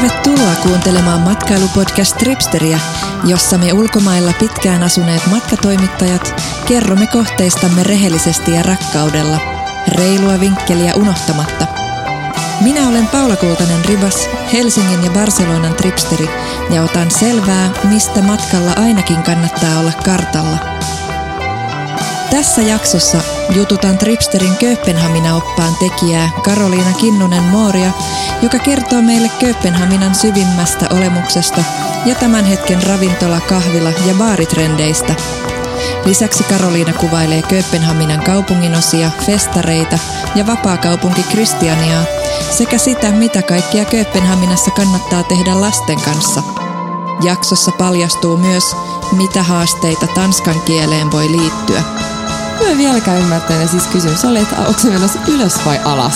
Tervetuloa kuuntelemaan matkailupodcast Tripsteriä, jossa me ulkomailla pitkään asuneet matkatoimittajat kerromme kohteistamme rehellisesti ja rakkaudella, reilua vinkkeliä unohtamatta. Minä olen Paula Kultanen Ribas, Helsingin ja Barcelonan tripsteri, ja otan selvää, mistä matkalla ainakin kannattaa olla kartalla. Tässä jaksossa jututan Tripsterin Kööpenhamina-oppaan tekijää Karoliina Kinnunen Mooria, joka kertoo meille Kööpenhaminan syvimmästä olemuksesta ja tämän hetken ravintola, kahvila ja baaritrendeistä. Lisäksi Karoliina kuvailee Kööpenhaminan kaupunginosia, festareita ja vapaakaupunki Kristianiaa sekä sitä, mitä kaikkia Kööpenhaminassa kannattaa tehdä lasten kanssa. Jaksossa paljastuu myös, mitä haasteita tanskan kieleen voi liittyä. En vieläkään ymmärtänyt. Siis kysymys oli, että onko se menossa ylös vai alas.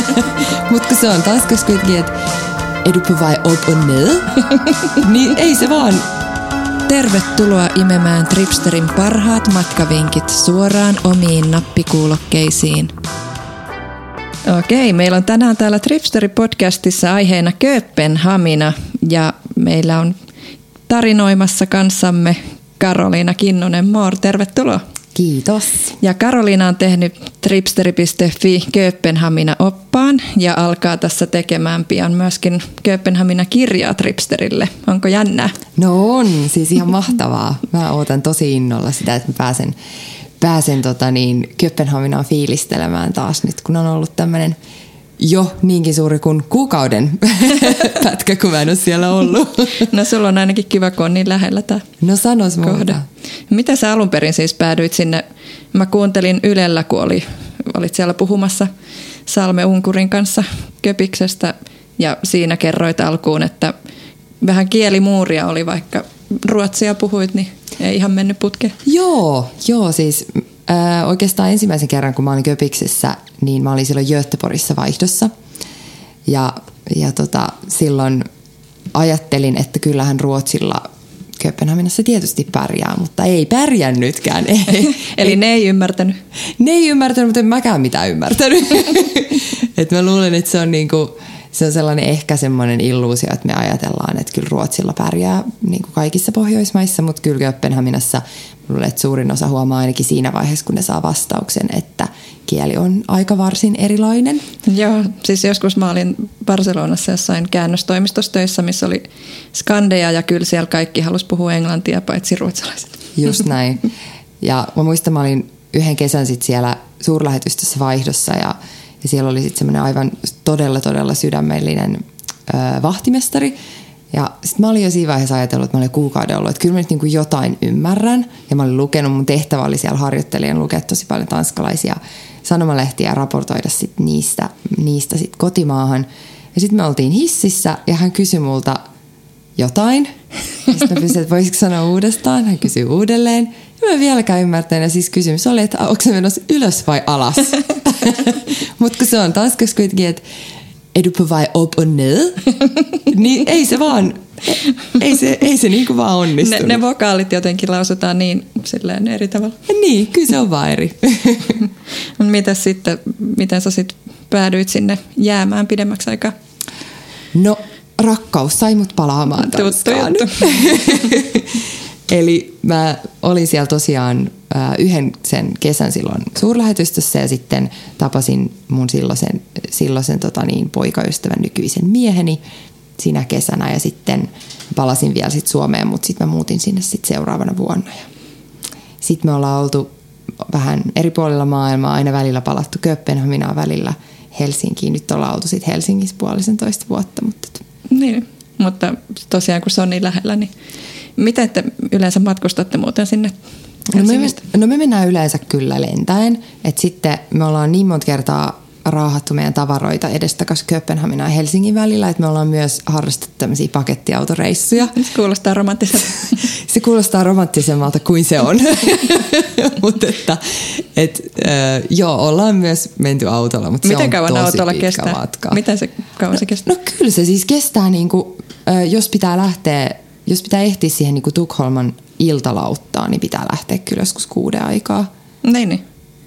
Mutta kun se on taas kuitenkin, että väg upp och ner? niin ei se vaan. Tervetuloa imemään Tripsterin parhaat matkavinkit suoraan omiin nappikuulokkeisiin. Okei, meillä on tänään täällä Tripsteri-podcastissa aiheena Kööpenhamina ja meillä on tarinoimassa kanssamme Karoliina Kinnunen Moor. Tervetuloa. Kiitos. Ja Karoliina on tehnyt tripsteri.fi Kööpenhamina oppaan ja alkaa tässä tekemään pian myöskin Kööpenhamina kirjaa Tripsterille. Onko jännää? No on, siis ihan mahtavaa. Mä ootan tosi innolla sitä, että mä pääsen, pääsen tota niin, Kööpenhaminaan fiilistelemään taas nyt, kun on ollut tämmöinen jo niinkin suuri kuin kuukauden pätkä, kun mä en ole siellä ollut. No sulla on ainakin kiva, kun on niin lähellä tämä No sanos kohde. Mitä sä alun perin siis päädyit sinne? Mä kuuntelin Ylellä, kun oli, olit siellä puhumassa Salme Unkurin kanssa Köpiksestä ja siinä kerroit alkuun, että vähän kielimuuria oli, vaikka ruotsia puhuit, niin ei ihan mennyt putkeen. Joo, joo siis äh, oikeastaan ensimmäisen kerran, kun mä olin Köpiksessä, niin mä olin silloin Göteborgissa vaihdossa. Ja, ja tota, silloin ajattelin, että kyllähän Ruotsilla Kööpenhaminassa tietysti pärjää, mutta ei pärjännytkään. Ei. Eli ne ei ymmärtänyt? Ne ei ymmärtänyt, mutta en mäkään mitään ymmärtänyt. Et mä luulen, että se on, niinku, se on sellainen ehkä semmoinen illuusio, että me ajatellaan, että kyllä Ruotsilla pärjää niin kuin kaikissa Pohjoismaissa, mutta kyllä Kööpenhaminassa luulen, että suurin osa huomaa ainakin siinä vaiheessa, kun ne saa vastauksen, että kieli on aika varsin erilainen. Joo, siis joskus mä olin Barcelonassa jossain käännöstoimistossa töissä, missä oli skandeja ja kyllä siellä kaikki halusi puhua englantia, paitsi ruotsalaiset. Just näin. Ja mä muistan, mä olin yhden kesän sitten siellä suurlähetystössä vaihdossa ja, ja siellä oli sitten semmoinen aivan todella, todella sydämellinen ö, vahtimestari, ja sitten mä olin jo siinä vaiheessa ajatellut, että mä olin kuukauden ollut, että kyllä mä nyt niin jotain ymmärrän. Ja mä olin lukenut, mun tehtävä oli siellä harjoittelijan lukea tosi paljon tanskalaisia sanomalehtiä ja raportoida sit niistä, niistä sit kotimaahan. Ja sitten me oltiin hississä ja hän kysyi multa jotain. Sitten mä kysyin, että voisiko sanoa uudestaan. Hän kysyi uudelleen. Ja mä vieläkään ymmärtänyt. Ja siis kysymys oli, että onko se menossa ylös vai alas. Mutta kun se on tanskaksi kuitenkin, että är du på väg upp och ner? niin ei se vaan, ei se, ei se niin kuin vaan onnistunut. Ne, ne vokaalit jotenkin lausutaan niin silleen eri tavalla. Niin, kyllä se on vaan eri. Mitä sitten, miten sä sitten päädyit sinne jäämään pidemmäksi aikaa? No, rakkaus sai mut palaamaan Tanskaan. Eli mä olin siellä tosiaan yhden sen kesän silloin suurlähetystössä ja sitten tapasin mun silloisen, silloisen tota niin, poikaystävän nykyisen mieheni siinä kesänä ja sitten palasin vielä sit Suomeen, mutta sitten mä muutin sinne sit seuraavana vuonna. Sitten me ollaan oltu vähän eri puolilla maailmaa, aina välillä palattu Kööpenhaminaan välillä Helsinkiin. Nyt ollaan oltu sitten Helsingissä puolisentoista vuotta. Mutta... Niin, mutta tosiaan kun se on niin lähellä, niin miten te yleensä matkustatte muuten sinne No me, no me mennään yleensä kyllä lentäen. Et sitten me ollaan niin monta kertaa raahattu meidän tavaroita edestakas Kööpenhaminan ja Helsingin välillä, että me ollaan myös harrastettu tämmöisiä pakettiautoreissuja. Se kuulostaa romanttiselta. se kuulostaa romanttisemmalta kuin se on. mutta että, et, äh, joo, ollaan myös menty autolla, mutta Miten se on kauan tosi autolla pitkä kestää? matka. Miten se kauan se kestää? No kyllä se siis kestää, niin kuin, äh, jos pitää lähteä, jos pitää ehtiä siihen niin kuin Tukholman iltalauttaa, niin pitää lähteä kyllä joskus kuuden aikaa. Niin, niin.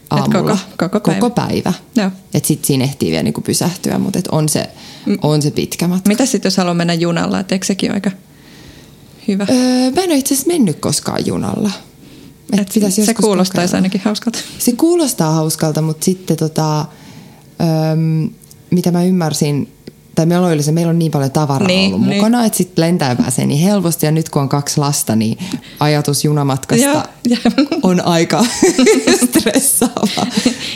aamulla. koko- koko päivä. Koko päivä. Joo. Että sitten siinä ehtii vielä niinku pysähtyä, mutta et on, se, on se pitkä matka. Mitä sitten, jos haluaa mennä junalla, et eikö sekin aika hyvä? Öö, mä en ole itse asiassa mennyt koskaan junalla. Et Et pitäisi se kuulostaisi kokeilla. ainakin hauskalta. Se kuulostaa hauskalta, mutta sitten tota, öm, mitä mä ymmärsin, tai meillä on, yleensä, meillä on niin paljon tavaraa Niin, ollut niin. mukana, että sitten lentää pääsee niin helposti. Ja nyt kun on kaksi lasta, niin ajatus junamatkasta Joo, ja- on aika stressaava.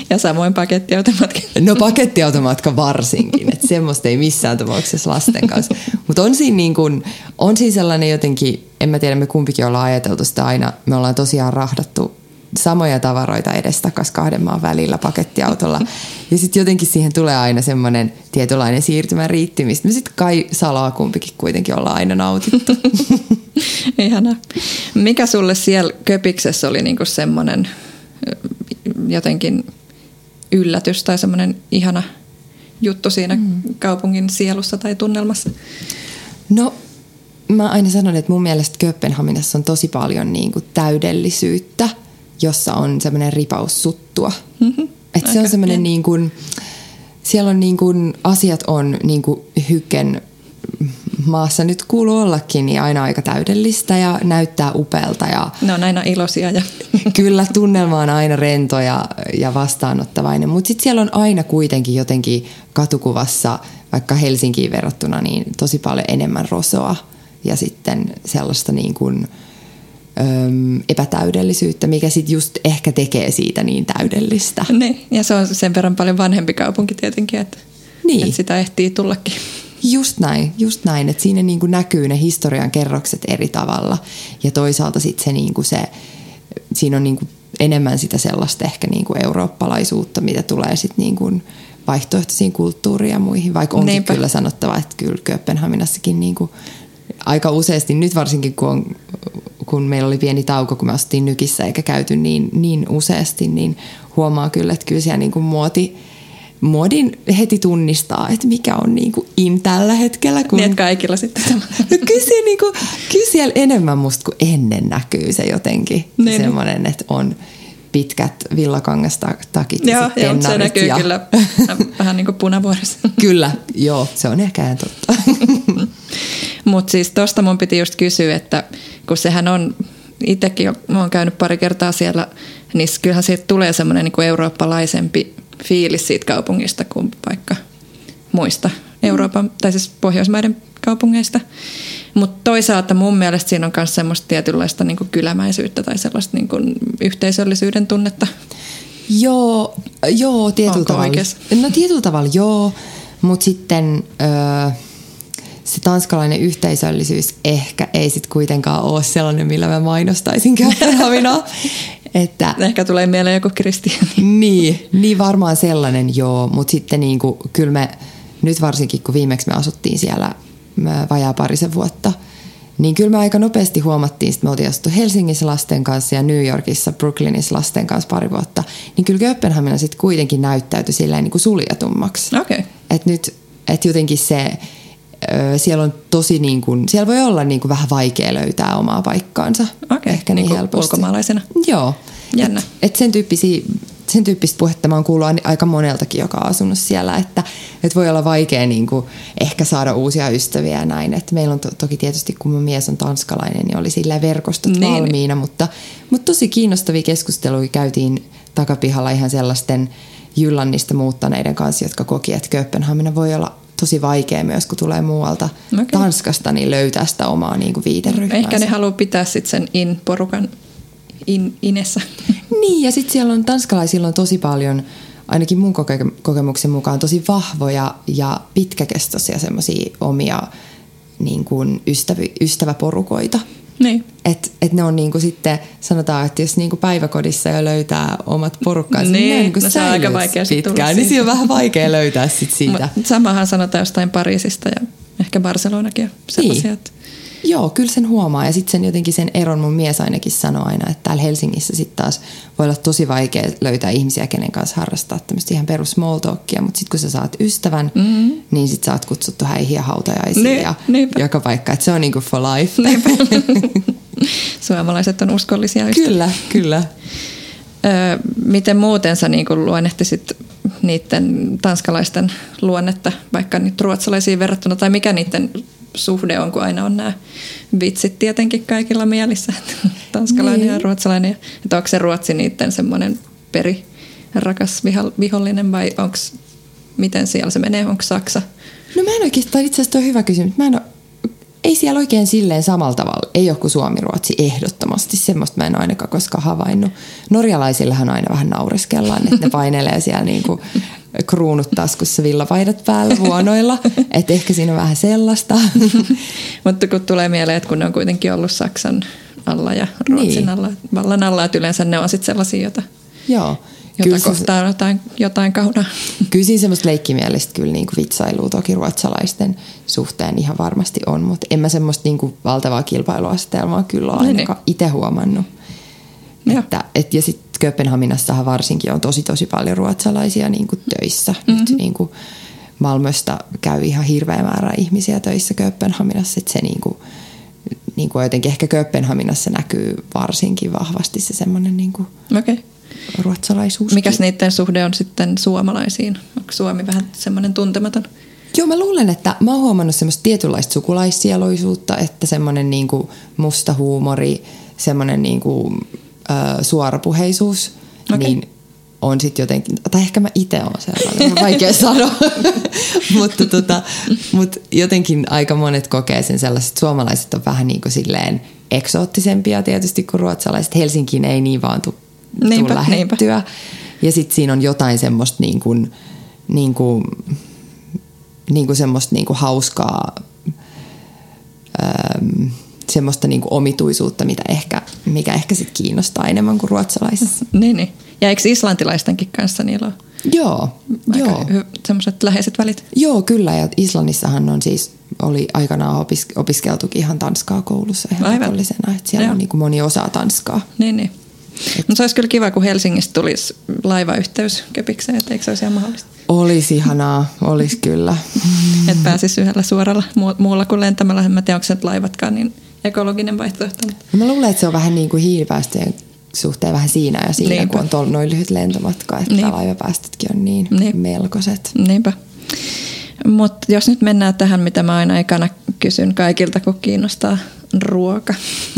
ja samoin pakettiautomatkin. No pakettiautomatka varsinkin, että semmoista ei missään tapauksessa lasten kanssa. Mutta on siinä, niin kun, on siinä sellainen jotenkin, en mä tiedä me kumpikin ollaan ajateltu sitä aina, me ollaan tosiaan rahdattu samoja tavaroita edestakas kahden maan välillä pakettiautolla. Ja sitten jotenkin siihen tulee aina semmoinen tietynlainen siirtymä riitti, mistä me sitten kai salaa kumpikin kuitenkin ollaan aina nautittu. Ihana. Mikä sulle siellä Köpiksessä oli niinku semmoinen jotenkin yllätys tai semmoinen ihana juttu siinä mm. kaupungin sielussa tai tunnelmassa? No, mä aina sanon, että mun mielestä Kööpenhaminassa on tosi paljon niin kuin täydellisyyttä, jossa on semmoinen ripaus suttua. Mm-hmm. Et se on semmoinen niin kuin, siellä on niin kuin, asiat on niin kuin hyken maassa nyt kuuluu ollakin, niin aina aika täydellistä ja näyttää upealta ja Ne on aina iloisia ja Kyllä tunnelma on aina rento ja, ja vastaanottavainen, mutta sitten siellä on aina kuitenkin jotenkin katukuvassa, vaikka Helsinkiin verrattuna, niin tosi paljon enemmän rosoa ja sitten sellaista niin kuin, öm, epätäydellisyyttä, mikä sitten just ehkä tekee siitä niin täydellistä. niin, ja se on sen verran paljon vanhempi kaupunki tietenkin, että, Niin. että sitä ehtii tullakin. Just näin, just näin, että siinä niin kuin näkyy ne historian kerrokset eri tavalla ja toisaalta sitten se, niin kuin se, siinä on niin kuin enemmän sitä sellaista ehkä niin kuin eurooppalaisuutta, mitä tulee sitten niin kuin vaihtoehtoisiin kulttuuriin ja muihin, vaikka onkin Niinpä. kyllä sanottava, että kyllä Kööpenhaminassakin niin kuin aika useasti, nyt varsinkin kun, on, kun meillä oli pieni tauko, kun me asuttiin nykissä eikä käyty niin, niin useasti, niin huomaa kyllä, että kyllä siellä niin kuin muoti, muodin heti tunnistaa, että mikä on niin kuin in tällä hetkellä. Kun... Niin, kaikilla sitten sama. No kyllä, siellä, niin kuin, kyllä siellä enemmän musta kuin ennen näkyy se jotenkin. Niin, semmoinen, että on pitkät villakangastakit ja Joo, sitten joo, se näkyy ja... kyllä vähän niin kuin punavuoressa. Kyllä, joo, se on ehkä ihan totta. Mutta siis tosta mun piti just kysyä, että kun sehän on, itsekin oon käynyt pari kertaa siellä, niin kyllähän siitä tulee semmoinen niin eurooppalaisempi fiilis siitä kaupungista kuin vaikka muista Euroopan, tai siis Pohjoismaiden kaupungeista. Mutta toisaalta mun mielestä siinä on myös semmoista tietynlaista niin kuin kylämäisyyttä tai sellaista niin kuin yhteisöllisyyden tunnetta. joo, joo, tietyllä Onko tavalla. oikeassa? No tietyllä tavalla joo, mutta sitten öö, se tanskalainen yhteisöllisyys ehkä ei sitten kuitenkaan ole sellainen, millä mä mainostaisin Kööpenhaminaa. että Ehkä tulee mieleen joku kristiani. niin, niin varmaan sellainen joo, mutta sitten niin kuin, kyllä me nyt varsinkin kun viimeksi me asuttiin siellä vajaa parisen vuotta, niin kyllä me aika nopeasti huomattiin, että me oltiin asuttu Helsingissä lasten kanssa ja New Yorkissa, Brooklynissa lasten kanssa pari vuotta, niin kyllä Kööpenhamina sitten kuitenkin näyttäytyi silleen niin kuin suljetummaksi. Okay. Et nyt, et jotenkin se, siellä on tosi niin kuin, siellä voi olla niin kuin vähän vaikea löytää omaa paikkaansa. Okei, Ehkä niin, niin kuin helposti. ulkomaalaisena. Joo. Jännä. Et, et sen, tyyppisiä, sen tyyppistä puhetta mä oon kuullut aika moneltakin, joka on asunut siellä, että, et voi olla vaikea niin kuin, ehkä saada uusia ystäviä ja näin. Et meillä on to, toki tietysti, kun mun mies on tanskalainen, niin oli sillä verkostot Niin. valmiina, mutta, mutta tosi kiinnostavia keskusteluja käytiin takapihalla ihan sellaisten Jyllannista muuttaneiden kanssa, jotka koki, että Kööpenhamina voi olla tosi vaikea myös, kun tulee muualta Okei. Tanskasta, niin löytää sitä omaa niin kuin viiteryhmäänsä. Ehkä ne haluaa pitää sitten sen in-porukan in, inessä. Niin, ja sitten siellä on tanskalaisilla on tosi paljon, ainakin mun koke- kokemuksen mukaan, tosi vahvoja ja pitkäkestoisia semmoisia omia niin kuin ystävi, ystäväporukoita. niin. Et, et ne on niinku sitten, sanotaan, että jos niinku päiväkodissa jo löytää omat porukkaansa, Niin, niin, ne niinku no se on aika vaikea pitkään, niin siinä on vähän vaikea löytää sit siitä. Samahan sanotaan jostain Pariisista ja ehkä Barcelonakin ja sellaisia. Niin. Joo, kyllä sen huomaa. Ja sitten sen jotenkin sen eron mun mies ainakin sanoo aina, että täällä Helsingissä sitten taas voi olla tosi vaikea löytää ihmisiä, kenen kanssa harrastaa tämmöistä ihan perus small talkia. Mutta sitten kun sä saat ystävän, mm-hmm. niin sitten sä oot kutsuttu häihin ja hautajaisiin Niin, ja joka paikka. Että se on niinku for life. Suomalaiset on uskollisia ystäviä. kyllä, kyllä. Öö, miten muuten sä niin luonnehtisit niiden tanskalaisten luonnetta, vaikka nyt ruotsalaisiin verrattuna, tai mikä niiden suhde on, kun aina on nämä vitsit tietenkin kaikilla mielissä, tanskalainen niin. ja ruotsalainen. Että onko se Ruotsi niiden semmoinen peri rakas vihollinen vai onko, miten siellä se menee, onko Saksa? No mä en oikeastaan, itse asiassa hyvä kysymys. Mä en ole, ei siellä oikein silleen samalla tavalla, ei ole kuin Suomi-Ruotsi ehdottomasti. Semmoista mä en ainakaan koskaan havainnut. Norjalaisillahan aina vähän naureskellaan, että ne painelee siellä niinku kruunut taskussa villapaidat päällä vuonoilla. että ehkä siinä on vähän sellaista. Mutta kun tulee mieleen, että kun ne on kuitenkin ollut Saksan alla ja Ruotsin niin. alla, vallan alla, että yleensä ne on sitten sellaisia, joita, Joo. Jota kyllä kohtaa jotain, jotain kaunaa. Kyllä siinä semmoista leikkimielistä kyllä niin kuin vitsailua toki ruotsalaisten suhteen ihan varmasti on, mutta en mä semmoista niin kuin valtavaa kilpailuasetelmaa kyllä ole niin, ainakaan niin. itse huomannut. Että, et, ja sitten Kööpenhaminassahan varsinkin on tosi tosi paljon ruotsalaisia niin kuin töissä. Mm-hmm. Nyt niin kuin Malmöstä käy ihan hirveä määrä ihmisiä töissä Kööpenhaminassa, että se niin kuin, niin kuin jotenkin ehkä Kööpenhaminassa näkyy varsinkin vahvasti se semmoinen niin kuin okay. Ruotsalaisuus. Mikäs niiden suhde on sitten suomalaisiin? Onko Suomi vähän semmoinen tuntematon? Joo, mä luulen, että mä oon huomannut semmoista tietynlaista sukulaissieloisuutta, että semmoinen niin kuin musta huumori, semmoinen niin kuin suorapuheisuus, okay. niin on sitten jotenkin, tai ehkä mä itse olen sellainen, on vaikea sanoa, mutta tota, mut jotenkin aika monet kokee sen sellaiset, suomalaiset on vähän niin kuin silleen eksoottisempia tietysti kuin ruotsalaiset. Helsinkiin ei niin vaan tule niinpä, lähettyä. Niinpä. Ja sitten siinä on jotain semmoista niin kuin, niin kuin, niin kuin semmoista niin kuin hauskaa, ähm, semmoista niin kuin omituisuutta, mitä ehkä, mikä ehkä sit kiinnostaa enemmän kuin ruotsalaisissa. niin, niin. Ja eikö islantilaistenkin kanssa niillä ole Joo, joo. semmoiset läheiset välit? Joo, kyllä. Ja Islannissahan on siis, oli aikanaan opis- opiskeltukin ihan tanskaa koulussa ihan pakollisena. Että siellä joo. on niin kuin moni osaa tanskaa. Niin, niin. No se olisi kyllä kiva, kun Helsingistä tulisi laivayhteys Köpikseen, että eikö se olisi ihan mahdollista? Olisi ihanaa, olisi kyllä. että pääsisi yhdellä suoralla muulla kuin lentämällä. En tiedä, onko se laivatkaan niin ekologinen vaihtoehto. No mä luulen, että se on vähän niin kuin hiilipäästöjen suhteen vähän siinä ja siinä, Niinpä. kun on tuolla noin lyhyt lentomatka, että Niinpä. laivapäästötkin on niin Niinpä. melkoiset. Niinpä. Mutta jos nyt mennään tähän, mitä mä aina ekana kysyn kaikilta, kun kiinnostaa ruoka.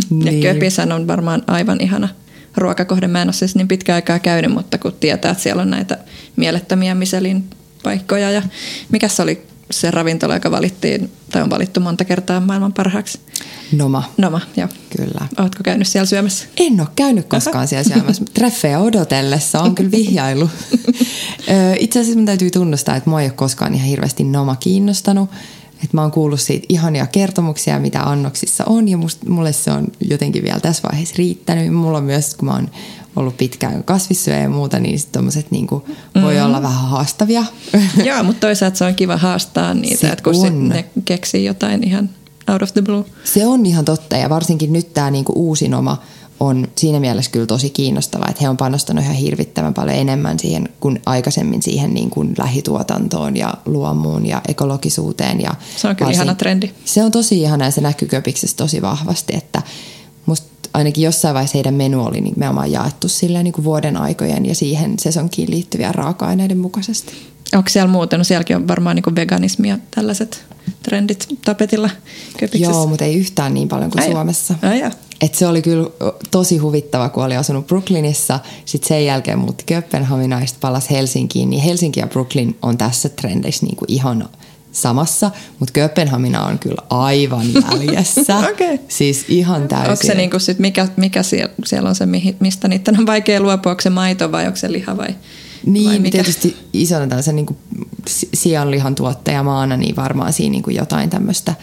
Niin. Ja Köpisän on varmaan aivan ihana ruokakohde. Mä en ole siis niin pitkä aikaa käynyt, mutta kun tietää, että siellä on näitä mielettömiä Michelin paikkoja. Ja mikä se oli se ravintola, joka valittiin, tai on valittu monta kertaa maailman parhaaksi? Noma. Noma, joo. Kyllä. Oletko käynyt siellä syömässä? En ole käynyt koskaan Aha. siellä syömässä. Treffejä odotellessa on kyllä vihjailu. Itse asiassa minun täytyy tunnustaa, että mua ei ole koskaan ihan hirveästi Noma kiinnostanut. Että mä oon kuullut siitä ihania kertomuksia, mitä annoksissa on, ja must, mulle se on jotenkin vielä tässä vaiheessa riittänyt. Mulla on myös, kun mä oon ollut pitkään kasvissyöjä ja muuta, niin tommoset niinku voi mm. olla vähän haastavia. Joo, mutta toisaalta se on kiva haastaa niitä, se että kun on. ne keksii jotain ihan out of the blue. Se on ihan totta, ja varsinkin nyt tämä niinku uusin oma on siinä mielessä kyllä tosi kiinnostava, että he on panostanut ihan hirvittävän paljon enemmän siihen kuin aikaisemmin siihen niin kuin lähituotantoon ja luomuun ja ekologisuuteen. Ja se on kyllä varsin, ihana trendi. Se on tosi ihana ja se näkyy Köpiksessä tosi vahvasti, että musta ainakin jossain vaiheessa heidän menu oli nimenomaan jaettu silleen niin kuin vuoden aikojen ja siihen sesonkiin liittyviä raaka-aineiden mukaisesti. Onko siellä muuten? No sielläkin on varmaan niin veganismi ja tällaiset trendit tapetilla Köpiksessä. Joo, mutta ei yhtään niin paljon kuin Ai Suomessa. Ai et se oli kyllä tosi huvittava, kun oli asunut Brooklynissa. Sitten sen jälkeen muutti Kööpenhaminaan ja palasi Helsinkiin. Niin Helsinki ja Brooklyn on tässä trendeissä niin kuin ihan samassa, mutta Kööpenhamina on kyllä aivan jäljessä. okay. Siis ihan täysin. Onko se niinku sit, mikä, mikä siellä, siellä on se, mistä niiden on vaikea luopua, onko se maito vai onko se liha vai Niin, tietysti isona tällaisen niin sianlihan tuottajamaana, niin varmaan siinä niin kuin jotain tämmöistä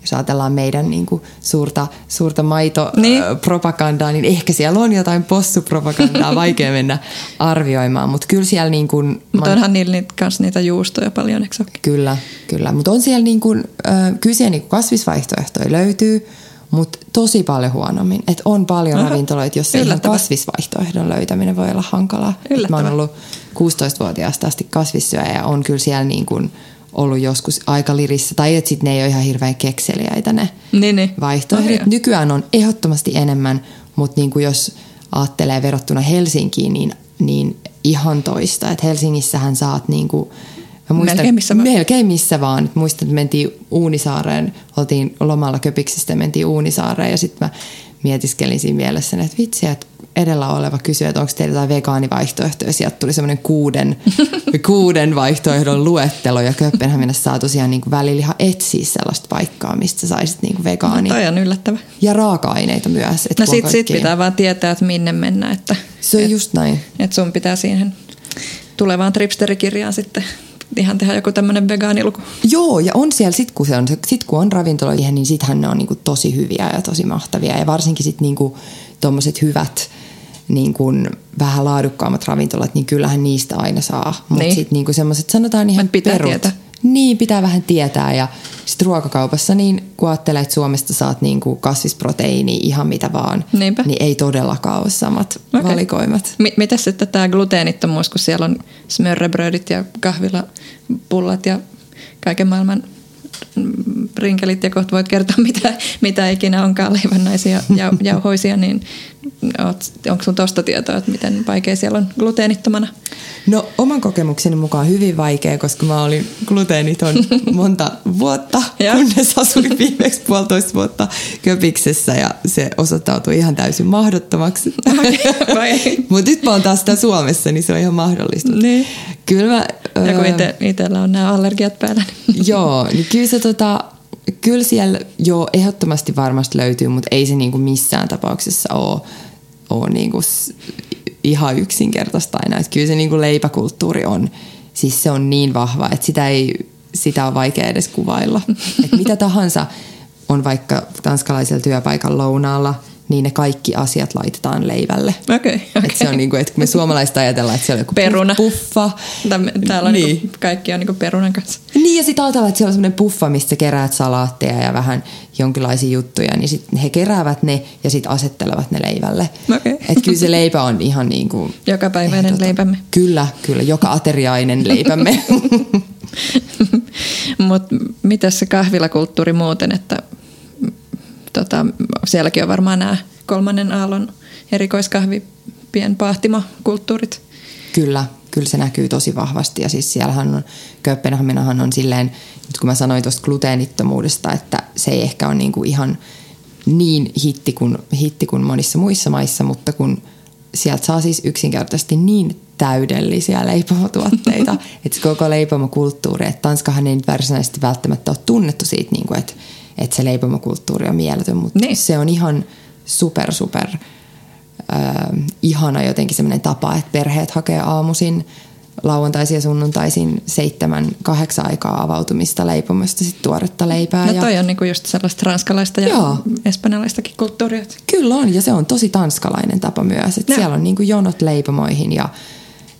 jos ajatellaan meidän niin kuin suurta, suurta maitopropagandaa, niin. niin ehkä siellä on jotain possupropagandaa, vaikea mennä arvioimaan, mutta kyllä siellä niin kuin... Mutta onhan niillä niitä, kans niitä juustoja paljon, eikö Kyllä, kyllä, mutta on siellä niin kuin, äh, kyllä siellä niin kuin kasvisvaihtoehtoja löytyy, mutta tosi paljon huonommin. Et on paljon Aha. ravintoloita, joissa ihan kasvisvaihtoehdon löytäminen voi olla hankalaa. Mä oon ollut 16-vuotiaasta asti kasvissyöjä ja on kyllä siellä niin kuin ollut joskus aika lirissä, tai että sitten ne ei ole ihan hirveän kekseliäitä ne niin, niin. vaihtoehdot. Nykyään on ehdottomasti enemmän, mutta niin kuin jos ajattelee verrattuna Helsinkiin, niin, niin ihan toista. Että Helsingissähän saat niinku, mä muistan, melkein missä vaan. Melkein missä vaan. Muistan, että mentiin Uunisaareen, oltiin lomalla Köpiksistä ja mentiin Uunisaareen ja sitten mä mietiskelin siinä mielessä, että vitsi, että edellä oleva kysyy, että onko teillä jotain vegaanivaihtoehtoja. Sieltä tuli semmoinen kuuden, kuuden vaihtoehdon luettelo ja Kööpenhaminassa saa tosiaan niin välillä ihan etsiä sellaista paikkaa, mistä saisit niin vegaani. No, toi on yllättävä. Ja raaka-aineita myös. Että no sit, sit pitää vaan tietää, että minne mennä. Että, Se on et, just näin. Että sun pitää siihen tulevaan tripsterikirjaan sitten ihan tehdä joku tämmöinen vegaaniluku. Joo, ja on siellä, sit kun, se on, sit kun on ravintoloihin, niin sittenhän ne on niinku tosi hyviä ja tosi mahtavia. Ja varsinkin sitten niinku, tuommoiset hyvät niin kuin vähän laadukkaammat ravintolat, niin kyllähän niistä aina saa. Mutta niin. sitten niin semmoiset sanotaan ihan pitää perut. Tietää. Niin, pitää vähän tietää. Ja sitten ruokakaupassa, niin kun ajattelee, että Suomesta saat niin kuin kasvisproteiini ihan mitä vaan, Niinpä. niin ei todellakaan ole samat okay. valikoimat. M- Miten sitten tämä gluteenittomuus, kun siellä on smörrebrödit ja kahvilapullat ja kaiken maailman rinkelit ja kohta voit kertoa mitä, mitä ikinä onkaan leivännaisia ja jauhoisia, niin onko sun tuosta tietoa, että miten vaikea siellä on gluteenittomana? No oman kokemukseni mukaan hyvin vaikea, koska mä olin gluteeniton monta vuotta, kunnes asuin viimeksi puolitoista vuotta Köpiksessä ja se osoittautui ihan täysin mahdottomaksi. Mutta nyt mä oon taas sitä Suomessa, niin se on ihan mahdollista. Niin. Kyllä mä, ja kun ite, itsellä on nämä allergiat päällä. Niin. Joo, niin kyllä se tota, kyllä siellä jo ehdottomasti varmasti löytyy, mutta ei se niinku missään tapauksessa ole, ole niinku ihan yksinkertaista aina. Että kyllä se niinku leipäkulttuuri on, siis se on niin vahva, että sitä, ei, sitä on vaikea edes kuvailla. että mitä tahansa on vaikka tanskalaisella työpaikan lounaalla – niin ne kaikki asiat laitetaan leivälle. Okay, okay. Et se on niin kuin, että kun me suomalaiset ajatellaan, että se on joku Peruna. puffa. Täällä on niin. Niin kaikki on niin perunan kanssa. Niin ja sitten ajatellaan, että se on semmoinen puffa, mistä keräät salaatteja ja vähän jonkinlaisia juttuja, niin sitten he keräävät ne ja sitten asettelevat ne leivälle. Okay. Että kyllä se leipä on ihan niin kuin... Jokapäiväinen ehdota. leipämme. Kyllä, kyllä. Joka ateriainen leipämme. Mutta mitä se kahvilakulttuuri muuten, että tota, sielläkin on varmaan nämä kolmannen aallon erikoiskahvipien pahtimokulttuurit. Kyllä, kyllä se näkyy tosi vahvasti ja siis siellähän on, Kööpenhaminahan on silleen, nyt kun mä sanoin tuosta gluteenittomuudesta, että se ei ehkä ole niin kuin ihan niin hitti kuin, hitti kuin monissa muissa maissa, mutta kun sieltä saa siis yksinkertaisesti niin täydellisiä leipomotuotteita, että koko leipomokulttuuri, että Tanskahan ei nyt varsinaisesti välttämättä ole tunnettu siitä, niin kuin, että että se leipomokulttuuri on mieletön, mutta niin. se on ihan super, super äh, ihana jotenkin semmoinen tapa, että perheet hakee aamuisin lauantaisin ja sunnuntaisin seitsemän, kahdeksan aikaa avautumista leipomasta sit tuoretta leipää. No toi ja... on niinku just sellaista ranskalaista ja Joo. espanjalaistakin kulttuuria. Kyllä on ja se on tosi tanskalainen tapa myös. Että siellä on niinku jonot leipomoihin ja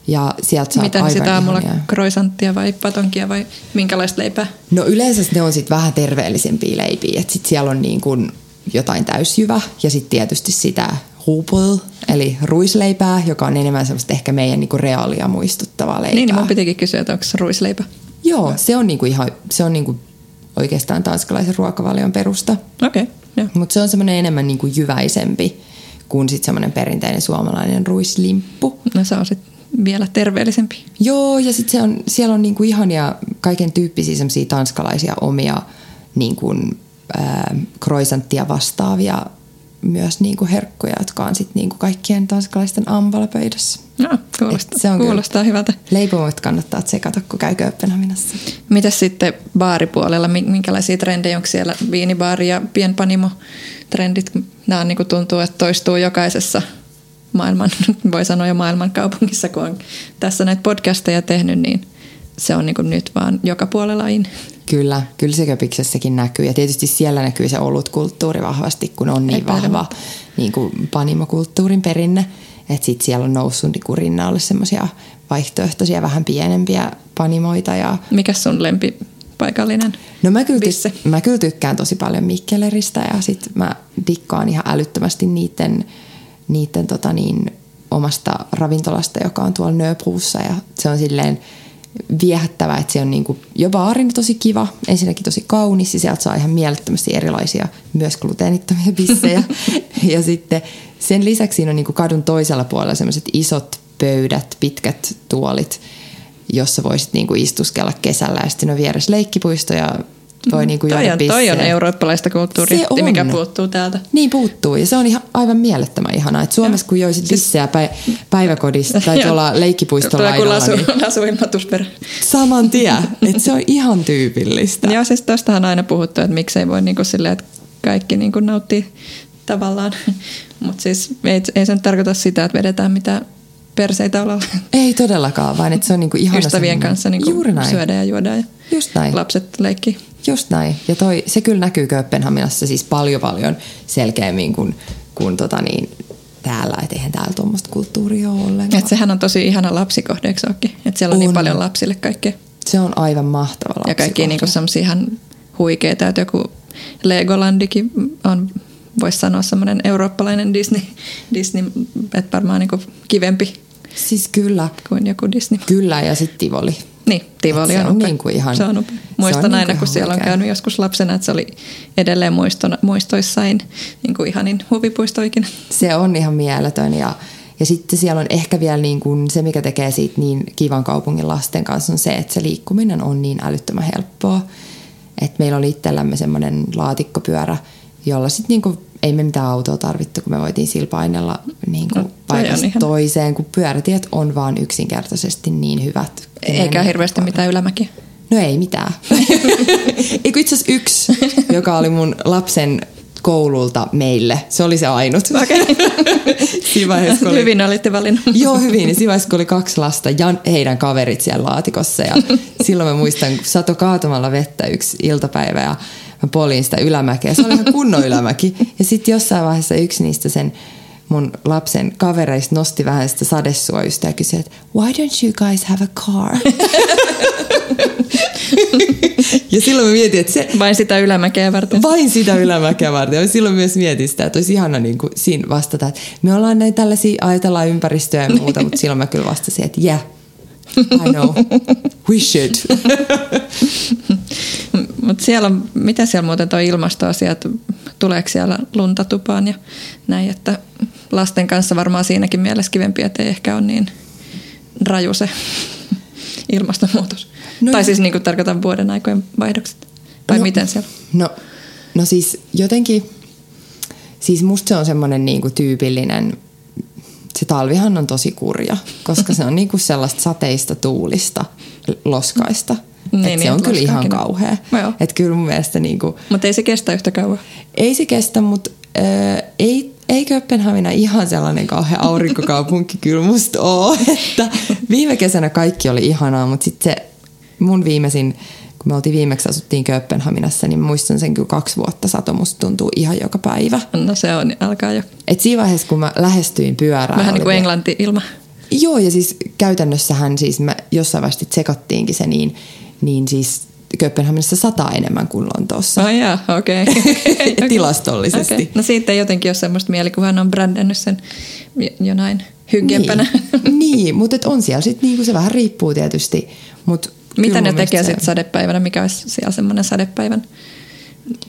ja sieltä saat Miten sitä aamulla kroisanttia vai patonkia vai minkälaista leipää? No yleensä ne on sitten vähän terveellisempiä leipiä. Että sitten siellä on niin kuin jotain täysjyvä ja sitten tietysti sitä hupul, eli ruisleipää, joka on enemmän semmoista ehkä meidän niinku reaalia muistuttavaa leipää. Niin, niin mun pitikin kysyä, että onko se ruisleipä? Joo, se on niinku ihan, se on niinku oikeastaan tanskalaisen ruokavalion perusta. Okei, okay, Mutta se on semmoinen enemmän niinku jyväisempi kuin sitten semmoinen perinteinen suomalainen ruislimppu. No se on sitten vielä terveellisempi. Joo, ja sitten on, siellä on niinku ihania kaiken tyyppisiä semmoisia tanskalaisia omia niinku, äh, kroisanttia vastaavia myös niinku herkkuja, jotka on sitten niinku kaikkien tanskalaisten ampalapöydässä. No, kuulostaa, se on kuulostaa hyvältä. Leipomot kannattaa tsekata, kun käy Kööpenhaminassa. Mitäs sitten baaripuolella, minkälaisia trendejä, onko siellä viinibaari ja pienpanimo trendit? Nämä on, niin tuntuu, että toistuu jokaisessa maailman, voi sanoa jo maailman kaupungissa, kun on tässä näitä podcasteja tehnyt, niin se on niin nyt vaan joka puolella in. Kyllä, kyllä se Köpiksessäkin näkyy. Ja tietysti siellä näkyy se olutkulttuuri vahvasti, kun on niin vahva niin kuin panimokulttuurin perinne. Että sitten siellä on noussut niin rinnalle semmoisia vaihtoehtoisia, vähän pienempiä panimoita. Ja... Mikä sun lempi paikallinen No mä kyllä, ty- mä kyllä tykkään tosi paljon Mikkeleristä ja sit mä dikkaan ihan älyttömästi niiden niiden tota niin, omasta ravintolasta, joka on tuolla Nöbruussa ja se on silleen viehättävä, että se on niin kuin jo baarin tosi kiva, ensinnäkin tosi kaunis ja sieltä saa ihan mielettömästi erilaisia myös gluteenittomia bissejä. ja sitten sen lisäksi siinä on niin kuin kadun toisella puolella sellaiset isot pöydät, pitkät tuolit, jossa voisit niin kuin istuskella kesällä ja sitten on vieressä leikkipuisto ja voi niin kuin toi, on, toi on eurooppalaista kulttuuria, Se on. mikä puuttuu täältä. Niin puuttuu ja se on ihan aivan mielettömän ihanaa. Et Suomessa kun joisit bissejä päi- päiväkodista tai tuolla leikkipuiston Tulee kuin laidalla, lasu, niin per. saman tien. Että se on ihan tyypillistä. Joo, siis tästähän on aina puhuttu, että miksei voi niinku silleen, että kaikki niinku nauttii tavallaan. Mutta siis ei, ei se nyt tarkoita sitä, että vedetään mitään perseitä olalla Ei todellakaan, vaan että se on niinku ihana ystävien kanssa niinku Juuri näin. syödä ja juoda ja Just näin. lapset leikkii. Just näin. Ja toi, se kyllä näkyy Kööpenhaminassa siis paljon paljon selkeämmin kuin, kuin tota niin, täällä. Että eihän täällä tuommoista kulttuuria ole ollenkaan. Et sehän on tosi ihana lapsikohde, eikö? Että siellä on, niin On. paljon lapsille kaikkea. Se on aivan mahtava Ja kaikki lapsikohde. niinku semmoisia ihan huikeita, että joku Legolandikin on, voisi sanoa semmoinen eurooppalainen Disney, Disney että varmaan niinku kivempi Siis kyllä, kuin joku Disney. kyllä ja sitten Tivoli. Niin, Tivoli on, on upea. niinku ihan- se on upea. Muistan on aina, niinku kun siellä on käynyt joskus lapsena, että se oli edelleen muistona, muistoissain niin kuin ihanin huvipuisto ikinä. Se on ihan mieletön ja, ja sitten siellä on ehkä vielä niin kuin se, mikä tekee siitä niin kivan kaupungin lasten kanssa on se, että se liikkuminen on niin älyttömän helppoa. Et meillä oli itsellämme semmoinen laatikkopyörä, jolla sitten niin kuin, ei me mitään autoa tarvittu, kun me voitiin sillä painella niin kuin No, paikasta ihan- toiseen, kun pyörätiet on vaan yksinkertaisesti niin hyvät. Eikä hirveästi mitään ylämäkiä. No ei mitään. Eikö itse asiassa yksi, joka oli mun lapsen koululta meille. Se oli se ainut. Kun oli, Hyvin olitte valinnut. Joo, hyvin. Niin oli kaksi lasta ja heidän kaverit siellä laatikossa. Ja silloin mä muistan, kun sato kaatumalla vettä yksi iltapäivä ja mä polin sitä ylämäkeä. Se oli ihan kunnon ylämäki. Ja sitten jossain vaiheessa yksi niistä sen mun lapsen kavereista nosti vähän sitä sadesuojusta ja kysyi, että why don't you guys have a car? ja silloin mä mietin, että se, Vain sitä ylämäkeä varten. vain sitä ylämäkeä varten. Ja silloin myös mietin sitä, että olisi ihana niin kuin siinä vastata, että me ollaan näin tällaisia, ajatellaan ympäristöä ja muuta, mutta silloin mä kyllä vastasin, että yeah, I know, we should. Mutta siellä on, mitä siellä muuten tuo ilmastoasiat, tuleeko siellä lunta tupaan ja näin, että lasten kanssa varmaan siinäkin mielessä kivempi, että ei ehkä ole niin raju se ilmastonmuutos. No tai siis niin kuin tarkoitan vuoden aikojen vaihdokset. Tai No, miten siellä? No, no siis jotenkin, siis musta se on semmoinen niinku tyypillinen, se talvihan on tosi kurja, koska se on niinku sellaista sateista, tuulista, loskaista. Niin, Et se niin, on kyllä ihan on. kauhea. Joo. Että kyllä mun mielestä niinku, Mutta ei se kestä yhtä kauan. ei se kestä, mutta äh, ei, ei Kööpenhamina ihan sellainen kauhean aurinkokaupunki kyllä musta ole. Että viime kesänä kaikki oli ihanaa, mutta sitten se mun viimeisin, kun me oltiin viimeksi asuttiin Kööpenhaminassa, niin muistan sen kyllä kaksi vuotta sato musta tuntuu ihan joka päivä. No se on, alkaa jo. Et siinä vaiheessa, kun mä lähestyin pyörään... Vähän niin kuin englanti ilma. Joo, ja siis käytännössähän siis mä jossain vaiheessa tsekattiinkin se niin, niin siis Kööpenhaminassa sataa enemmän kuin Lontoossa. Oh jaa, okei. Okay. Tilastollisesti. Okay. No siitä ei jotenkin ole semmoista mielikuvaa, hän on brändännyt sen jo- jonain hyggempänä. Niin, niin mutta et on siellä sitten niinku se vähän riippuu tietysti. Mut Mitä ne tekee sitten sadepäivänä? Mikä olisi siellä semmoinen sadepäivän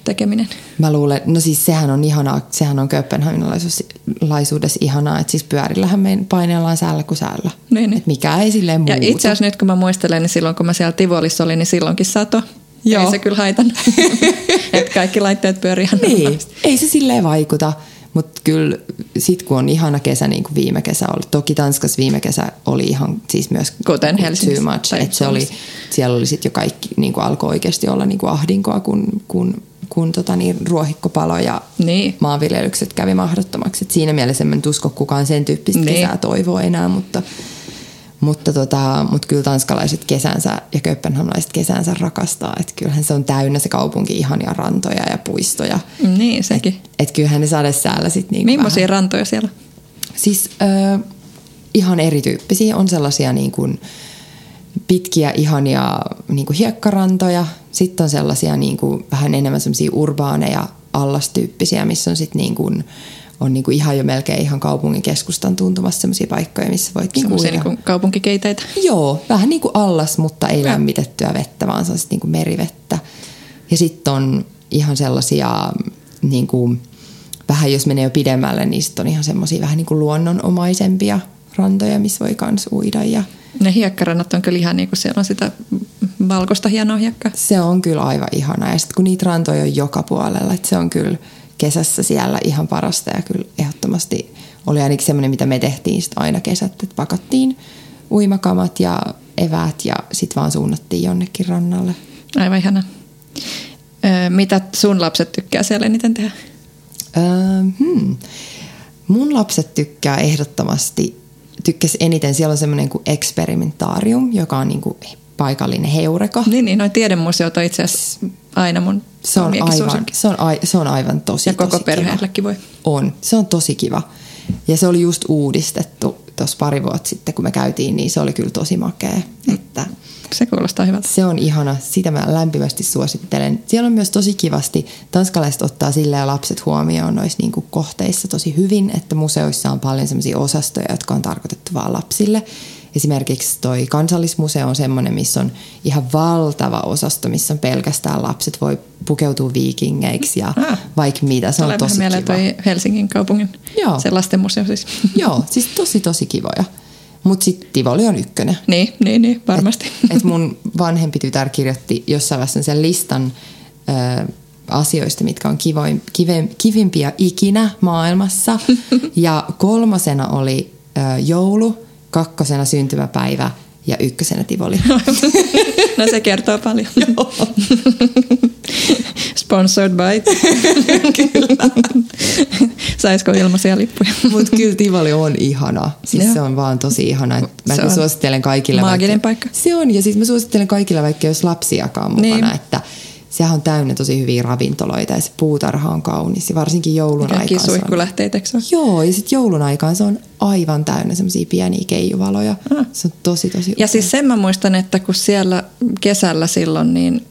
tekeminen? Mä luulen, no siis sehän on ihanaa, sehän on kööpenhaminalaisuudessa ihanaa, että siis pyörillähän me painellaan säällä kuin säällä. Niin, niin. Et mikä ei silleen muutu. Ja itse asiassa nyt kun mä muistelen, niin silloin kun mä siellä Tivolissa olin, niin silloinkin sato. Joo. Ei se kyllä haitannut. että kaikki laitteet pyörii ihan Niin, ei se silleen vaikuta. Mutta kyllä sit kun on ihana kesä, niin kuin viime kesä oli. Toki Tanskassa viime kesä oli ihan siis myös Kuten Helsingissä too much. tai Et se oli, siellä oli sitten jo kaikki, niin kuin alkoi oikeasti olla niin kuin ahdinkoa, kun, kun, kun tota niin, ruohikkopalo ja Niin. maanviljelykset kävi mahdottomaksi. Et siinä mielessä en nyt usko kukaan sen tyyppistä Niin. kesää toivoo enää, mutta, mutta, tota, mutta kyllä tanskalaiset kesänsä ja kööpenhamalaiset kesänsä rakastaa. Että kyllähän se on täynnä se kaupunki ihania rantoja ja puistoja. Niin, sekin. Et, et kyllähän ne sadesäällä sitten niinku Millaisia vähän- rantoja siellä? Siis ö, ihan erityyppisiä. On sellaisia niin kuin pitkiä, ihania niin kuin hiekkarantoja. Sitten on sellaisia niin kuin vähän enemmän sellaisia urbaaneja allastyyppisiä, missä on sitten niin kuin on niinku ihan jo melkein ihan kaupungin keskustan tuntumassa sellaisia paikkoja, missä voit Semmoisia uida. niin kaupunkikeiteitä. Joo, vähän niin kuin allas, mutta ei Joo. lämmitettyä vettä, vaan se on sit niin kuin merivettä. Ja sitten on ihan sellaisia, niin kuin, vähän jos menee jo pidemmälle, niin sit on ihan semmoisia vähän niin kuin luonnonomaisempia rantoja, missä voi kans uida. Ja Ne hiekkarannat on kyllä ihan niin kuin siellä on sitä valkoista hienoa hiekkaa. se on kyllä aivan ihana. Ja sitten kun niitä rantoja on joka puolella, että se on kyllä kesässä siellä ihan parasta. Ja kyllä ehdottomasti oli ainakin semmoinen, mitä me tehtiin sit aina kesät, että pakattiin uimakamat ja eväät ja sitten vaan suunnattiin jonnekin rannalle. Aivan ihana. Öö, mitä sun lapset tykkää siellä eniten tehdä? Öö, hmm. Mun lapset tykkää ehdottomasti, tykkäs eniten, siellä on semmoinen kuin eksperimentaarium, joka on niin kuin paikallinen heureka. Niin, niin noin tiedemuseot on itse asiassa aina mun Se on, aivan, se, on, ai- se on aivan tosi, Ja koko tosi kiva. perheellekin voi. On, se on tosi kiva. Ja se oli just uudistettu tuossa pari vuotta sitten, kun me käytiin, niin se oli kyllä tosi makea. Että Se kuulostaa hyvältä. se on ihana, sitä mä lämpimästi suosittelen. Siellä on myös tosi kivasti, tanskalaiset ottaa silleen lapset huomioon noissa niinku kohteissa tosi hyvin, että museoissa on paljon sellaisia osastoja, jotka on tarkoitettu vaan lapsille. Esimerkiksi toi kansallismuseo on semmoinen, missä on ihan valtava osasto, missä on pelkästään lapset voi pukeutua viikingeiksi ja Ah. vaikka mitä. Se on tosi kiva. toi Helsingin kaupungin Joo. se lastenmuseo siis. Joo, siis tosi tosi kivoja. Mutta sitten Tivoli on ykkönen. niin, niin, niin, varmasti. Et, et mun vanhempi tytär kirjoitti jossain vaiheessa sen listan ö, asioista, mitkä on kivoin, kive, kivimpiä ikinä maailmassa. Ja kolmosena oli ö, joulu, kakkosena syntymäpäivä ja ykkösenä Tivoli. no se kertoo paljon. Sponsored by. Kyllä. Saisiko ilmaisia lippuja? Mutta kyllä Tivoli on ihana. Siis Joo. se on vaan tosi ihana. Mä Se suosittelen kaikille. maaginen vaikka, paikka. Se on. Ja siis mä suosittelen kaikille, vaikka jos lapsiakaan mukana, Niin. että sehän on täynnä tosi hyviä ravintoloita ja se puutarha on kaunis. Ja varsinkin joulun Kaikki aikaan se on eikö? Joo, ja sitten joulun aikaan se on aivan täynnä semmoisia pieniä keijuvaloja. Ah. Se on tosi, tosi Ja upea. siis sen mä muistan, että kun siellä kesällä silloin niin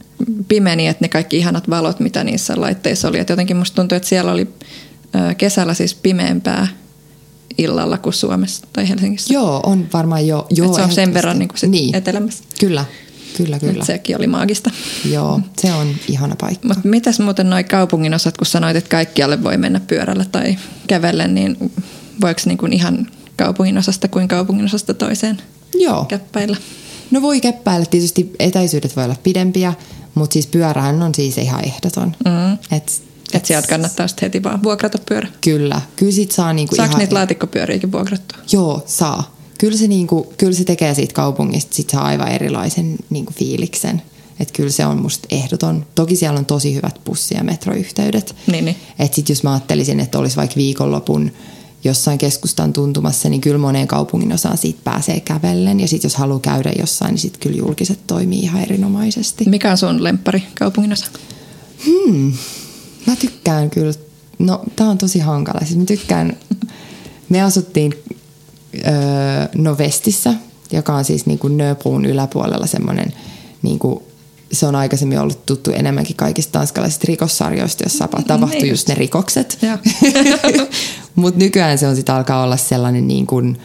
pimeni, että ne kaikki ihanat valot, mitä niissä laitteissa oli. Että jotenkin musta tuntui, että siellä oli kesällä siis pimeämpää illalla kuin Suomessa tai Helsingissä. Joo, on varmaan jo. Joo, Että se on sen verran niin kuin sit niin. etelämässä. Kyllä, kyllä, kyllä. Että sekin oli maagista. Joo, se on ihana paikka. Mutta mitäs muuten noi kaupungin osat, kun sanoit, että kaikkialle voi mennä pyörällä tai kävellen, niin voiko niin kuin ihan kaupungin osasta kuin kaupungin osasta toiseen Joo. käppäillä? No voi käppäillä, tietysti etäisyydet voi olla pidempiä, mutta siis pyörähän on siis ihan ehdoton. Mm. Et, Että sieltä kannattaa sitten heti vaan vuokrata pyörä. Kyllä, kyllä sit saa niinku Saako ihan... niitä laatikkopyöriäkin vuokrattua? Joo, saa. Kyllä se, niinku, kyllä se tekee siitä kaupungista sit saa aivan erilaisen niinku fiiliksen. Että kyllä se on musta ehdoton. Toki siellä on tosi hyvät bussi- ja metroyhteydet. Niin, niin. Että sit jos mä ajattelisin, että olisi vaikka viikonlopun jossain keskustan tuntumassa, niin kyllä moneen kaupungin osaan siitä pääsee kävellen. Ja sitten jos haluaa käydä jossain, niin sitten kyllä julkiset toimii ihan erinomaisesti. Mikä on sun lemppari kaupungin osa? Mä tykkään kyllä, no tää on tosi hankala. Siis mä tykkään, me asuttiin öö, Novestissä, joka on siis niinku Nöbruun yläpuolella semmoinen, niinku, se on aikaisemmin ollut tuttu enemmänkin kaikista tanskalaisista rikossarjoista, jossa tapahtui Niin. just ne rikokset. Mutta nykyään se on sit alkaa olla sellainen niin kuin,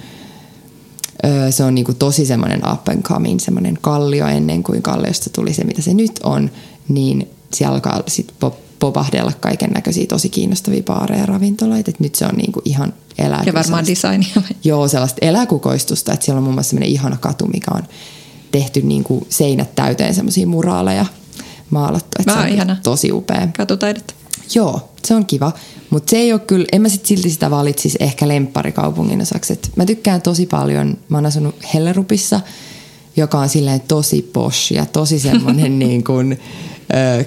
öö, se on niin kuin tosi semmoinen up and coming, semmoinen kallio ennen kuin kalliosta tuli se, mitä se nyt on, niin siellä alkaa sit pop- popahdella kaiken näköisiä tosi kiinnostavia baareja ja ravintoloita, että nyt se on niin kuin ihan elää. Ja varmaan designia. Joo, sellaista eläkukoistusta, että siellä on muun muassa semmoinen ihana katu, mikä on tehty niin kuin seinät täyteen semmoisia muraaleja maalattu. Että se Vau, on ihana. tosi upea. Katutaidetta. Joo, se on kiva. Mutta se ei ole kyllä, en mä sit silti sitä valitsisi ehkä lempparikaupungin osaksi. Et mä tykkään tosi paljon, mä oon asunut Hellerupissa, joka on silleen tosi posh ja tosi semmoinen niin kuin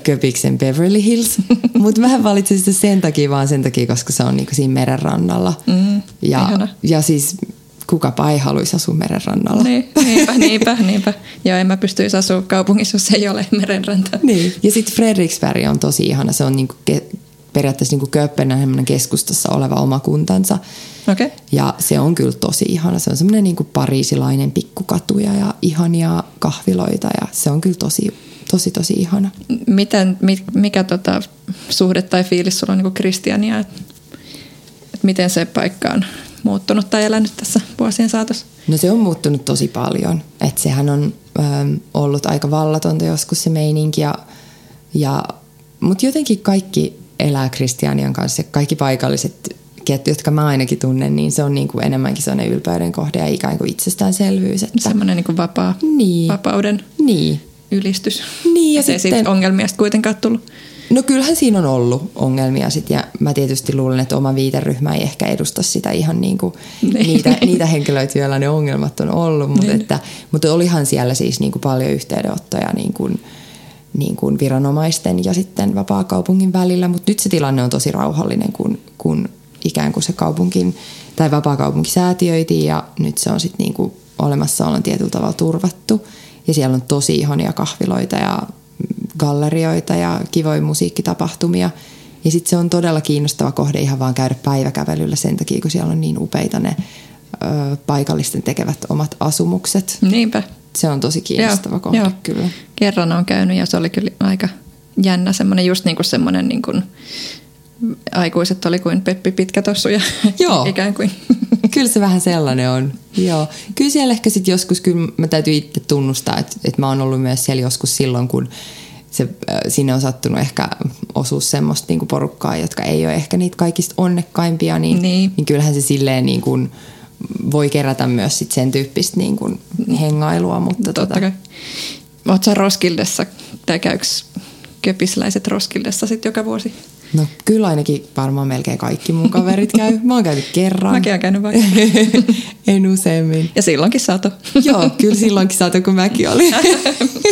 Köpiksen Beverly Hills. Mutta mä valitsin sitä sen takia vaan sen takia, koska se on niin kuin siinä meren rannalla. Mm, ja, ihana. ja siis kukapa ei haluaisi asua meren rannalla. Niin, niinpä, niinpä, niinpä. Joo, en mä pystyisi asua kaupungissa, jos ei ole merenrantaa. Niin. Ja sitten Fredriksberg on tosi ihana. Se on niinku ke- periaatteessa niinku Kööpenhaminan keskustassa oleva oma kuntansa. Okei. Okay. Ja se on kyllä tosi ihana. Se on semmoinen niinku pariisilainen pikkukatuja ja ihania kahviloita ja se on kyllä tosi, tosi, tosi ihana. Miten, mi, mikä tota, suhde tai fiilis sulla on niin Kristiania? Et, et miten se paikka on muuttunut tai elänyt tässä vuosien saatossa? No se on muuttunut tosi paljon. Että sehän on ähm, ollut aika vallatonta joskus se meininki. Ja, ja, Mutta jotenkin kaikki elää Kristianian kanssa. Kaikki paikalliset, jotka mä ainakin tunnen, niin se on niin kuin enemmänkin sellainen ylpeyden kohde ja ikään kuin itsestäänselvyys. Että... Semmoinen niin kuin vapaa, niin. vapauden niin. Ylistys. Niin, ja sitten... siitä ongelmia sitten kuitenkaan tullut. No kyllähän siinä on ollut ongelmia sit ja mä tietysti luulen, että oma viiteryhmä ei ehkä edusta sitä ihan niin kuin niin. niitä, niitä henkilöitä, joilla ne ongelmat on ollut, mutta, niin. että, mutta olihan siellä siis niin kuin paljon yhteydenottoja niin kuin, niin kuin viranomaisten ja sitten vapaa-kaupungin välillä, mutta nyt se tilanne on tosi rauhallinen, kun, kun ikään kuin se kaupunkin tai vapaa-kaupunki säätiöitiin ja nyt se on sitten niin kuin olemassaolon tietyllä tavalla turvattu ja siellä on tosi ihania kahviloita ja gallerioita ja kivoja musiikkitapahtumia. Ja sitten se on todella kiinnostava kohde ihan vaan käydä päiväkävelyllä sen takia, kun siellä on niin upeita ne ö, paikallisten tekevät omat asumukset. Niinpä. Se on tosi kiinnostava joo, kohde joo. kyllä. Kerran on käynyt ja se oli kyllä aika jännä semmoinen, just niin kuin semmoinen niin kuin, aikuiset oli kuin Peppi Pitkätossu ja Joo. ikään kuin. Kyllä se vähän sellainen on. Joo. Kyllä siellä ehkä sitten joskus, kyllä mä täytyy itse tunnustaa, että, että mä oon ollut myös siellä joskus silloin, kun se, äh, sinne on sattunut ehkä osuus semmoista niin porukkaa, jotka ei ole ehkä niitä kaikista onnekkaimpia, niin, niin. niin kyllähän se silleen niin kuin voi kerätä myös sit sen tyyppistä niin kuin hengailua. Mutta Totta tota... kai. Oletko Roskildessa, tai käykö köpisläiset Roskildessa sitten joka vuosi? No kyllä ainakin varmaan melkein kaikki mun kaverit käy. Mä oon käynyt kerran. Mäkin oon käynyt vaikka. en useammin. Ja silloinkin sato. Joo, kyllä silloinkin sato, kun mäkin olin.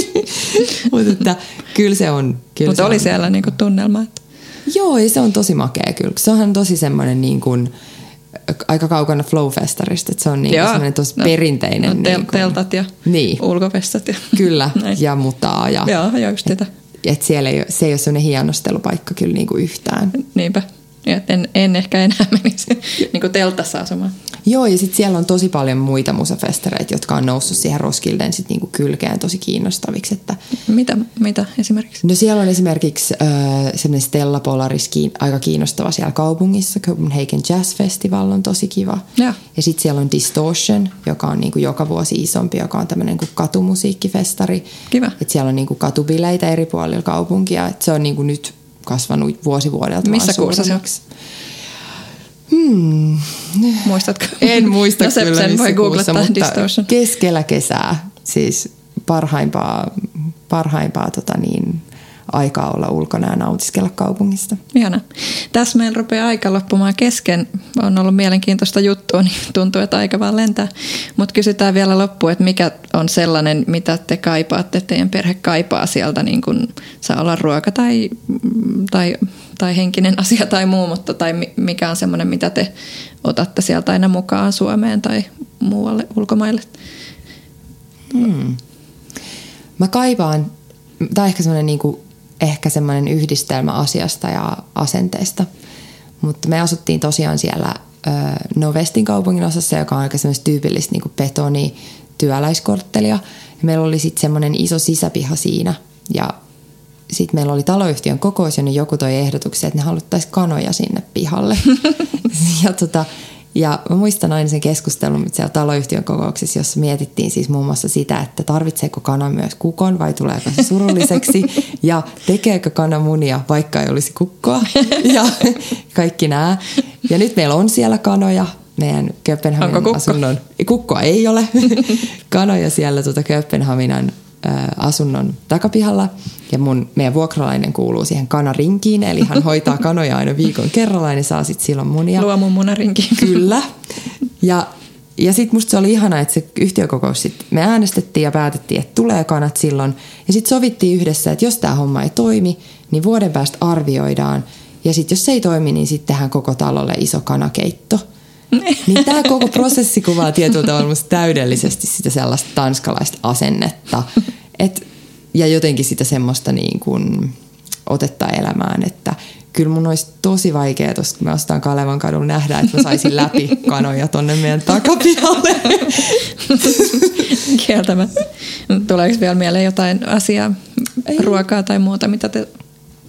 Mutta että kyllä se on. Mutta oli on. siellä niinku tunnelma. Että... Joo, ja se on tosi makea kyllä. Se onhan tosi semmoinen niin kuin, aika kaukana Flowfestarista, että se on niin semmoinen tosi no, perinteinen. No, tel- niin kuin, teltat ja niin. ulkofestat. Ja Kyllä, ja mutaa. Ja, Joo, ja just sitä et siellä ei, se ei ole sellainen hienostelupaikka kyllä niin kuin yhtään. Niinpä. Ja en, en ehkä enää menisi niin kuin teltassa asumaan. Joo, ja sitten siellä on tosi paljon muita musafestareita, jotka on noussut siihen Roskilden sit niinku kylkeen tosi kiinnostaviksi. Että... Mitä, mitä esimerkiksi? No siellä on esimerkiksi äh, semmoinen Stella Polaris kiin, aika kiinnostava siellä kaupungissa. Copenhagen Jazz Festival on tosi kiva. Ja, ja sitten siellä on Distortion, joka on niinku joka vuosi isompi, joka on tämmöinen kuin katumusiikkifestari. Kiva. Et siellä on niinku katubileitä eri puolilla kaupunkia. Et se on niinku nyt kasvanut vuosi vuodelta Missä kuussa se on? Hmm. Muistatko? En muista no, kyllä sen voi googlettaa mutta distortion. keskellä kesää, siis parhaimpaa, parhaimpaa tota niin, aikaa olla ulkona ja nautiskella kaupungista. Ihana. Tässä meillä rupeaa aika loppumaan kesken. On ollut mielenkiintoista juttua, niin tuntuu, että aika vaan lentää. Mutta kysytään vielä loppuun, että mikä on sellainen, mitä te kaipaatte, teidän perhe kaipaa sieltä, niin kuin saa olla ruoka tai, tai, tai henkinen asia tai muu, mutta tai mikä on sellainen, mitä te otatte sieltä aina mukaan Suomeen tai muualle ulkomaille? Hmm. Mä kaipaan, tai ehkä semmoinen niin kuin ehkä semmoinen yhdistelmä asiasta ja asenteesta. Mutta me asuttiin tosiaan siellä Novestin kaupungin osassa, joka on aika semmoista tyypillistä niin betoni työläiskorttelia. Ja meillä oli sitten semmoinen iso sisäpiha siinä ja sitten meillä oli taloyhtiön kokous, jonne joku toi ehdotuksen, että ne haluttaisiin kanoja sinne pihalle. ja tota, ja mä muistan aina sen keskustelun siellä taloyhtiön kokouksessa, jossa mietittiin siis muun muassa sitä, että tarvitseeko kana myös kukon vai tuleeko se surulliseksi ja tekeekö kana munia, vaikka ei olisi kukkoa ja kaikki nämä. Ja nyt meillä on siellä kanoja, meidän Kööpenhaminan asunnon. Kukkoa ei ole. kanoja siellä tuota Kööpenhaminan asunnon takapihalla ja mun, meidän vuokralainen kuuluu siihen kanarinkiin, eli hän hoitaa kanoja aina viikon kerralla ne saa sitten silloin munia. Luo mun munarinki. Kyllä. Ja, ja sitten musta se oli ihana, että se yhtiökokous sit, me äänestettiin ja päätettiin, että tulee kanat silloin. Ja sitten sovittiin yhdessä, että jos tämä homma ei toimi, niin vuoden päästä arvioidaan. Ja sitten jos se ei toimi, niin sitten tehdään koko talolle iso kanakeitto – niin tämä koko prosessi kuvaa tietyllä tavalla täydellisesti sitä sellaista tanskalaista asennetta. Et, ja jotenkin sitä semmoista niin kuin otetta elämään, että kyllä mun olisi tosi vaikea tuossa, kun me ostaan Kalevan kadulla nähdä, että mä saisin läpi kanoja tonne meidän takapihalle. Kieltämättä. Tuleeko vielä mieleen jotain asiaa, Ei. ruokaa tai muuta, mitä te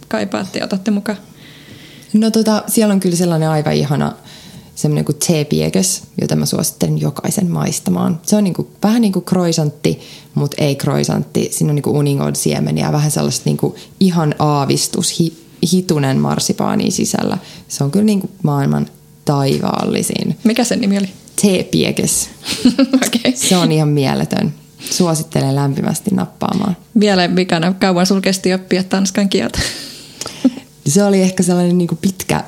kaipaatte ja otatte mukaan? No tota, siellä on kyllä sellainen aivan ihana semmoinen kuin teepiekös, jota mä suosittelen jokaisen maistamaan. Se on niin kuin, vähän niin kuin croissantti, mutta ei croissantti. Siinä on niin kuin uningon siemeniä, vähän sellaista niin kuin ihan aavistus, hi, hitunen marsipaani sisällä. Se on kyllä niin kuin maailman taivaallisin. Mikä sen nimi oli? Teepiekes. okay. Se on ihan mieletön. Suosittelen lämpimästi nappaamaan. Vielä vikana, kauan sul kesti oppia tanskan kieltä? Se oli ehkä sellainen niin kuin pitkä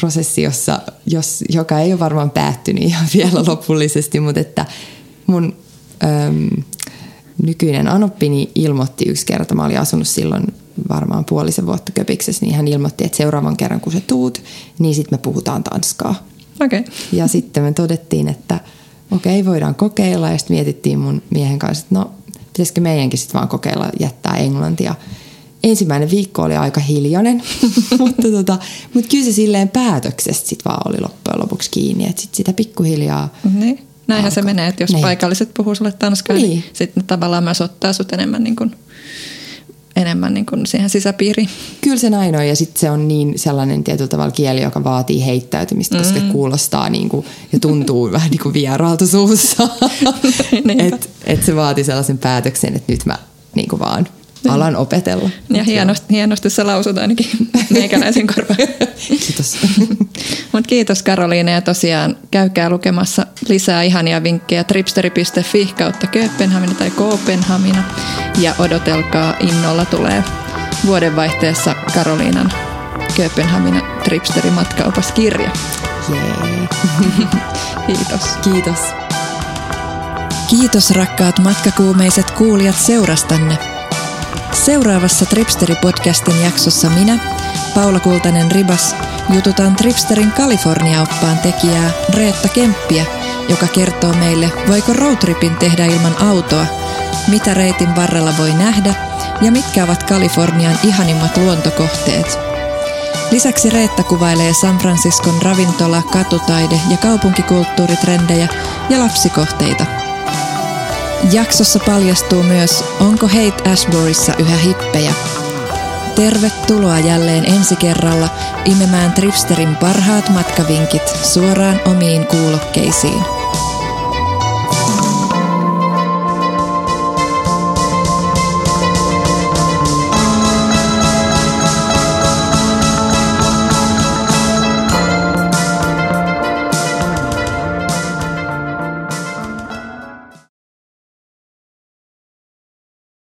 prosessi, jossa, jos, joka ei ole varmaan päättynyt ihan vielä lopullisesti, mutta että mun äm, nykyinen anoppini ilmoitti yksi kerta, mä olin asunut silloin varmaan puolisen vuotta köpiksessä, niin hän ilmoitti, että seuraavan kerran kun sä tuut, niin sitten me puhutaan tanskaa. Okay. Ja sitten me todettiin, että okei, okay, voidaan kokeilla. Ja sitten mietittiin mun miehen kanssa, että no, pitäisikö meidänkin sitten vaan kokeilla jättää englantia. Ensimmäinen viikko oli aika hiljainen, mutta, tota, mutta kyllä se silleen päätöksestä sitten vaan oli loppujen lopuksi kiinni. Että sitten sitä pikkuhiljaa... Niin. Näinhän alko. se menee, että jos niin. paikalliset puhuu sulle tanskaa, niin, niin sitten tavallaan myös ottaa sut enemmän niin kuin enemmän niin kuin siihen sisäpiiriin. Kyllä se näin on ja sitten se on niin sellainen tietyllä tavalla kieli, joka vaatii heittäytymistä, koska mm. se kuulostaa niin kuin, ja tuntuu vähän niin kuin vieraalta suussa. että et se vaatii sellaisen päätöksen, että nyt mä niin kuin vaan alan opetella. Ja hienosti, hienosti se lausut ainakin meikäläisen korvaan. kiitos. Mut kiitos Karoliina ja tosiaan käykää lukemassa lisää ihania vinkkejä tripsteri.fi kautta Kööpenhamina tai Kopenhamina ja odotelkaa innolla tulee vuodenvaihteessa Karoliinan Kööpenhamina Tripsteri matkaupaskirja. Jee. Kiitos. Kiitos. Kiitos rakkaat matkakuumeiset kuulijat seurastanne. Seuraavassa Tripsteri-podcastin jaksossa minä, Paula Kultanen Ribas, jututan Tripsterin Kalifornia-oppaan tekijää Reetta Kemppiä, joka kertoo meille, voiko roadtripin tehdä ilman autoa, mitä reitin varrella voi nähdä ja mitkä ovat Kalifornian ihanimmat luontokohteet. Lisäksi Reetta kuvailee San Franciscon ravintola, katutaide ja kaupunkikulttuuritrendejä ja lapsikohteita – Jaksossa paljastuu myös, onko Hate Ashburyssa yhä hippejä. Tervetuloa jälleen ensi kerralla imemään Tripsterin parhaat matkavinkit suoraan omiin kuulokkeisiin.